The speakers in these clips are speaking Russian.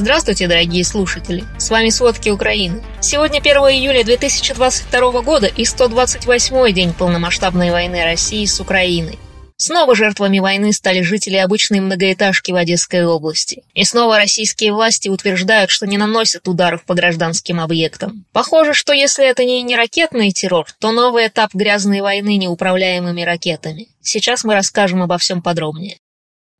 Здравствуйте, дорогие слушатели! С вами «Сводки Украины». Сегодня 1 июля 2022 года и 128-й день полномасштабной войны России с Украиной. Снова жертвами войны стали жители обычной многоэтажки в Одесской области. И снова российские власти утверждают, что не наносят ударов по гражданским объектам. Похоже, что если это не, не ракетный террор, то новый этап грязной войны неуправляемыми ракетами. Сейчас мы расскажем обо всем подробнее.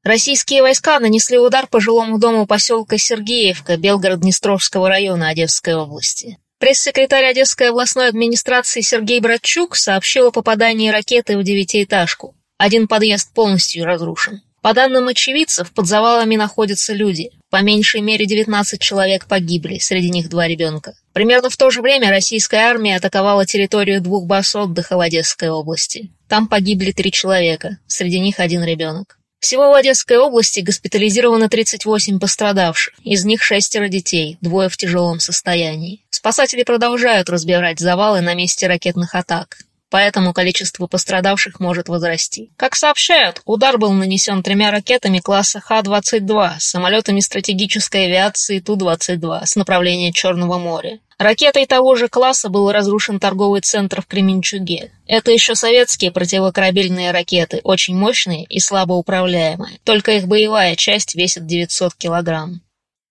Российские войска нанесли удар по жилому дому поселка Сергеевка Белгород-Днестровского района Одесской области. Пресс-секретарь Одесской областной администрации Сергей Братчук сообщил о попадании ракеты в девятиэтажку. Один подъезд полностью разрушен. По данным очевидцев, под завалами находятся люди. По меньшей мере 19 человек погибли, среди них два ребенка. Примерно в то же время российская армия атаковала территорию двух баз отдыха в Одесской области. Там погибли три человека, среди них один ребенок. Всего в Одесской области госпитализировано 38 пострадавших, из них шестеро детей, двое в тяжелом состоянии. Спасатели продолжают разбирать завалы на месте ракетных атак поэтому количество пострадавших может возрасти. Как сообщают, удар был нанесен тремя ракетами класса Х-22, самолетами стратегической авиации Ту-22 с направления Черного моря. Ракетой того же класса был разрушен торговый центр в Кременчуге. Это еще советские противокорабельные ракеты, очень мощные и слабо управляемые. Только их боевая часть весит 900 килограмм.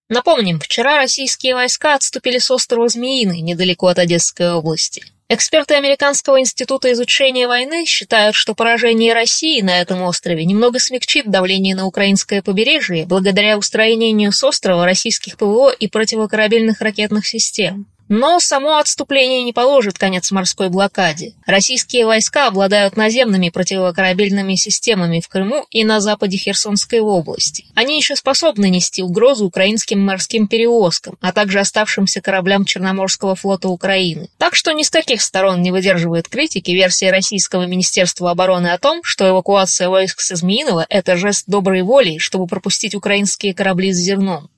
Напомним, вчера российские войска отступили с острова Змеиный, недалеко от Одесской области. Эксперты Американского института изучения войны считают, что поражение России на этом острове немного смягчит давление на украинское побережье благодаря устроению с острова российских ПВО и противокорабельных ракетных систем. Но само отступление не положит конец морской блокаде. Российские войска обладают наземными противокорабельными системами в Крыму и на западе Херсонской области. Они еще способны нести угрозу украинским морским перевозкам, а также оставшимся кораблям Черноморского флота Украины. Так что ни с каких сторон не выдерживает критики версия российского Министерства обороны о том, что эвакуация войск с Измеиного – это жест доброй воли, чтобы пропустить украинские корабли с зерном.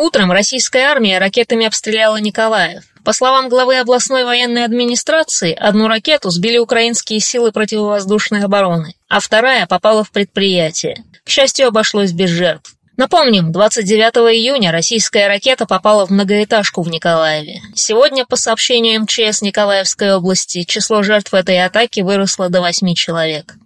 Утром российская армия ракетами обстреляла Николаев. По словам главы областной военной администрации, одну ракету сбили украинские силы противовоздушной обороны, а вторая попала в предприятие. К счастью, обошлось без жертв. Напомним, 29 июня российская ракета попала в многоэтажку в Николаеве. Сегодня, по сообщению МЧС Николаевской области, число жертв этой атаки выросло до 8 человек.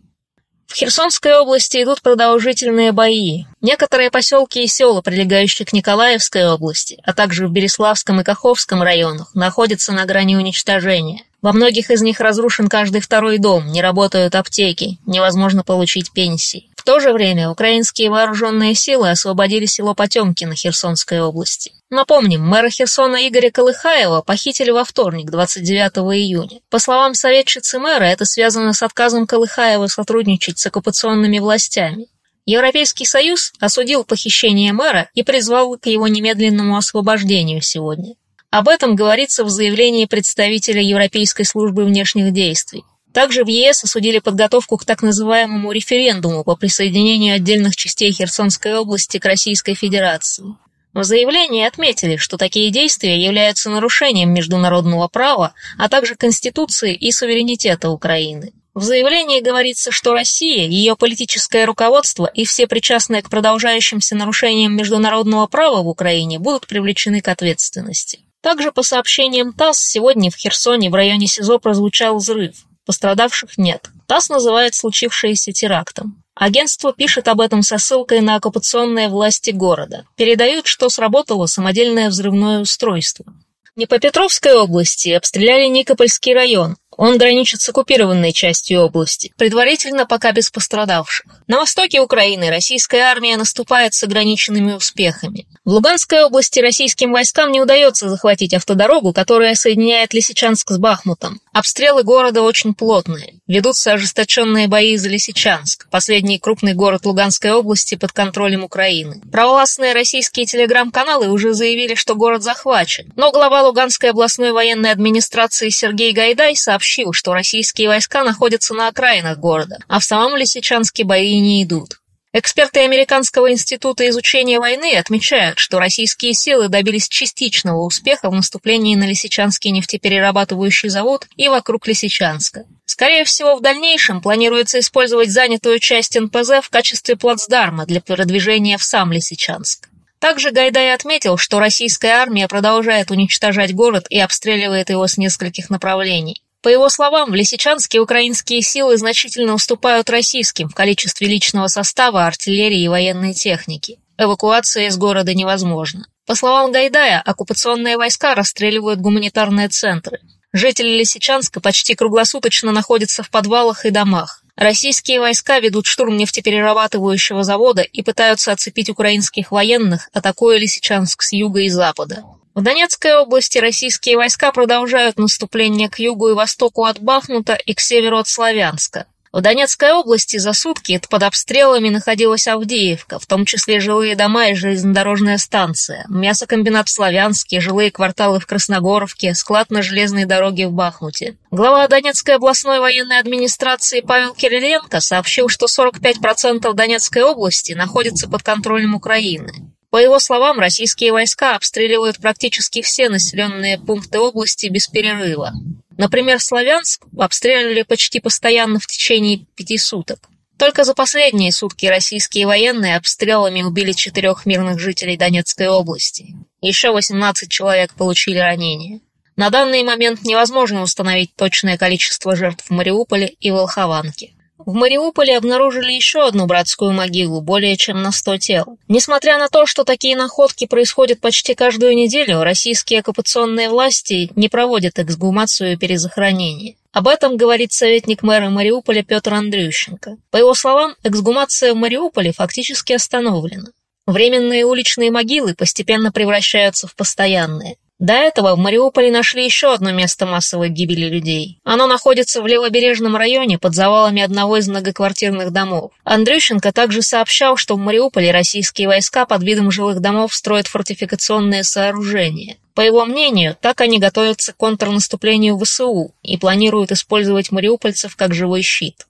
В Херсонской области идут продолжительные бои. Некоторые поселки и села, прилегающие к Николаевской области, а также в Береславском и Каховском районах, находятся на грани уничтожения. Во многих из них разрушен каждый второй дом, не работают аптеки, невозможно получить пенсии. То же время украинские вооруженные силы освободили село Потемкино Херсонской области. Напомним, мэра Херсона Игоря Колыхаева похитили во вторник, 29 июня. По словам советчицы мэра, это связано с отказом Колыхаева сотрудничать с оккупационными властями. Европейский Союз осудил похищение мэра и призвал к его немедленному освобождению сегодня. Об этом говорится в заявлении представителя Европейской службы внешних действий. Также в ЕС осудили подготовку к так называемому референдуму по присоединению отдельных частей Херсонской области к Российской Федерации. В заявлении отметили, что такие действия являются нарушением международного права, а также Конституции и суверенитета Украины. В заявлении говорится, что Россия, ее политическое руководство и все причастные к продолжающимся нарушениям международного права в Украине будут привлечены к ответственности. Также по сообщениям ТАСС сегодня в Херсоне в районе СИЗО прозвучал взрыв. Пострадавших нет. ТАСС называет случившееся терактом. Агентство пишет об этом со ссылкой на оккупационные власти города. Передают, что сработало самодельное взрывное устройство. В Днепропетровской области обстреляли Никопольский район, он граничит с оккупированной частью области, предварительно пока без пострадавших. На востоке Украины российская армия наступает с ограниченными успехами. В Луганской области российским войскам не удается захватить автодорогу, которая соединяет Лисичанск с Бахмутом. Обстрелы города очень плотные. Ведутся ожесточенные бои за Лисичанск, последний крупный город Луганской области под контролем Украины. Провластные российские телеграм-каналы уже заявили, что город захвачен. Но глава Луганской областной военной администрации Сергей Гайдай сообщил, что российские войска находятся на окраинах города, а в самом Лисичанске бои не идут. Эксперты Американского института изучения войны отмечают, что российские силы добились частичного успеха в наступлении на Лисичанский нефтеперерабатывающий завод и вокруг Лисичанска. Скорее всего, в дальнейшем планируется использовать занятую часть НПЗ в качестве плацдарма для продвижения в сам Лисичанск. Также Гайдай отметил, что российская армия продолжает уничтожать город и обстреливает его с нескольких направлений. По его словам, в Лисичанске украинские силы значительно уступают российским в количестве личного состава, артиллерии и военной техники. Эвакуация из города невозможна. По словам Гайдая, оккупационные войска расстреливают гуманитарные центры. Жители Лисичанска почти круглосуточно находятся в подвалах и домах. Российские войска ведут штурм нефтеперерабатывающего завода и пытаются оцепить украинских военных, атакуя Лисичанск с юга и запада. В Донецкой области российские войска продолжают наступление к югу и востоку от Бахмута и к северу от Славянска. В Донецкой области за сутки под обстрелами находилась Авдеевка, в том числе жилые дома и железнодорожная станция, мясокомбинат в Славянске, жилые кварталы в Красногоровке, склад на железной дороге в Бахмуте. Глава Донецкой областной военной администрации Павел Кириленко сообщил, что 45% Донецкой области находится под контролем Украины. По его словам, российские войска обстреливают практически все населенные пункты области без перерыва. Например, Славянск обстреливали почти постоянно в течение пяти суток. Только за последние сутки российские военные обстрелами убили четырех мирных жителей Донецкой области. Еще 18 человек получили ранения. На данный момент невозможно установить точное количество жертв в Мариуполе и Волхованке. В Мариуполе обнаружили еще одну братскую могилу, более чем на 100 тел. Несмотря на то, что такие находки происходят почти каждую неделю, российские оккупационные власти не проводят эксгумацию и перезахоронение. Об этом говорит советник мэра Мариуполя Петр Андрющенко. По его словам, эксгумация в Мариуполе фактически остановлена. Временные уличные могилы постепенно превращаются в постоянные. До этого в Мариуполе нашли еще одно место массовой гибели людей. Оно находится в левобережном районе под завалами одного из многоквартирных домов. Андрющенко также сообщал, что в Мариуполе российские войска под видом жилых домов строят фортификационные сооружения. По его мнению, так они готовятся к контрнаступлению ВСУ и планируют использовать мариупольцев как живой щит.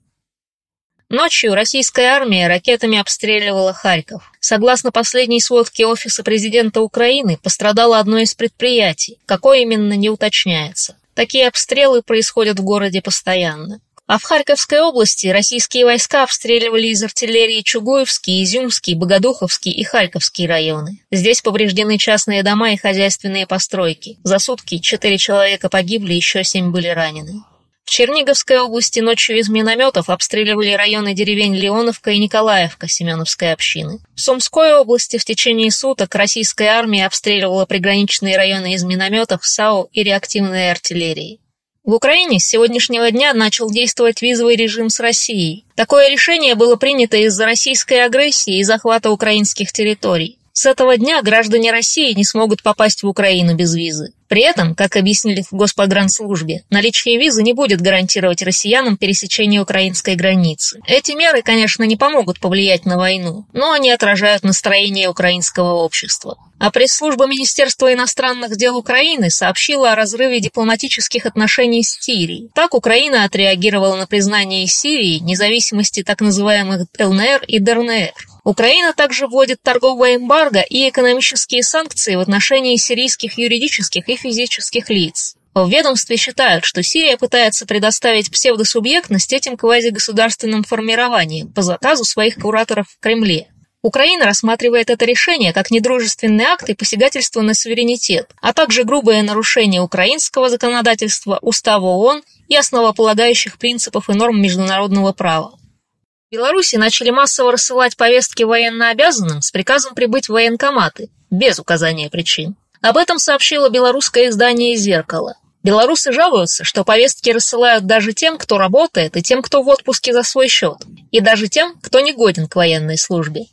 Ночью российская армия ракетами обстреливала Харьков. Согласно последней сводке Офиса президента Украины, пострадало одно из предприятий. Какое именно, не уточняется. Такие обстрелы происходят в городе постоянно. А в Харьковской области российские войска обстреливали из артиллерии Чугуевский, Изюмский, Богодуховский и Харьковский районы. Здесь повреждены частные дома и хозяйственные постройки. За сутки четыре человека погибли, еще семь были ранены. В Черниговской области ночью из минометов обстреливали районы деревень Леоновка и Николаевка Семеновской общины. В Сумской области в течение суток российская армия обстреливала приграничные районы из минометов, САУ и реактивной артиллерии. В Украине с сегодняшнего дня начал действовать визовый режим с Россией. Такое решение было принято из-за российской агрессии и захвата украинских территорий. С этого дня граждане России не смогут попасть в Украину без визы. При этом, как объяснили в Госпогранслужбе, наличие визы не будет гарантировать россиянам пересечение украинской границы. Эти меры, конечно, не помогут повлиять на войну, но они отражают настроение украинского общества. А пресс-служба Министерства иностранных дел Украины сообщила о разрыве дипломатических отношений с Сирией. Так Украина отреагировала на признание Сирии независимости так называемых ЛНР и ДНР. Украина также вводит торговое эмбарго и экономические санкции в отношении сирийских юридических и физических лиц. В ведомстве считают, что Сирия пытается предоставить псевдосубъектность этим квазигосударственным формированиям по заказу своих кураторов в Кремле. Украина рассматривает это решение как недружественный акт и посягательство на суверенитет, а также грубое нарушение украинского законодательства, устава ООН и основополагающих принципов и норм международного права. Беларуси начали массово рассылать повестки военнообязанным с приказом прибыть в военкоматы, без указания причин. Об этом сообщило белорусское издание «Зеркало». Белорусы жалуются, что повестки рассылают даже тем, кто работает, и тем, кто в отпуске за свой счет, и даже тем, кто не годен к военной службе.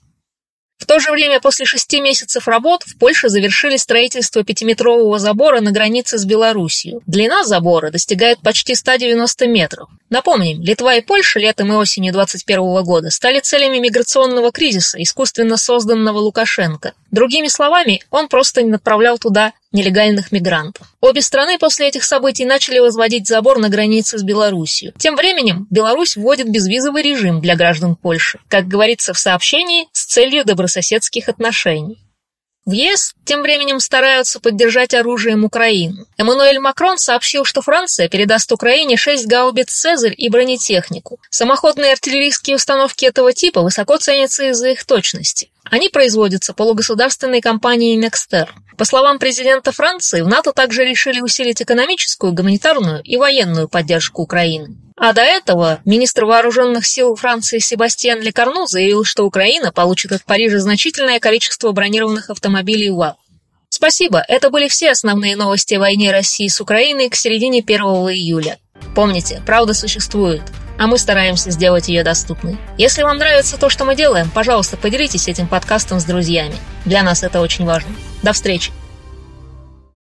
В то же время после шести месяцев работ в Польше завершили строительство пятиметрового забора на границе с Белоруссией. Длина забора достигает почти 190 метров. Напомним, Литва и Польша летом и осенью 2021 года стали целями миграционного кризиса, искусственно созданного Лукашенко. Другими словами, он просто не направлял туда нелегальных мигрантов. Обе страны после этих событий начали возводить забор на границе с Белоруссией. Тем временем Беларусь вводит безвизовый режим для граждан Польши, как говорится в сообщении, с целью добрососедских отношений. В ЕС тем временем стараются поддержать оружием Украину. Эммануэль Макрон сообщил, что Франция передаст Украине 6 гаубиц «Цезарь» и бронетехнику. Самоходные артиллерийские установки этого типа высоко ценятся из-за их точности. Они производятся полугосударственной компанией Nexter. По словам президента Франции, в НАТО также решили усилить экономическую, гуманитарную и военную поддержку Украины. А до этого министр вооруженных сил Франции Себастьян Лекарну заявил, что Украина получит от Парижа значительное количество бронированных автомобилей УАВ. Спасибо, это были все основные новости о войне России с Украиной к середине 1 июля. Помните, правда существует, а мы стараемся сделать ее доступной. Если вам нравится то, что мы делаем, пожалуйста, поделитесь этим подкастом с друзьями. Для нас это очень важно. До встречи!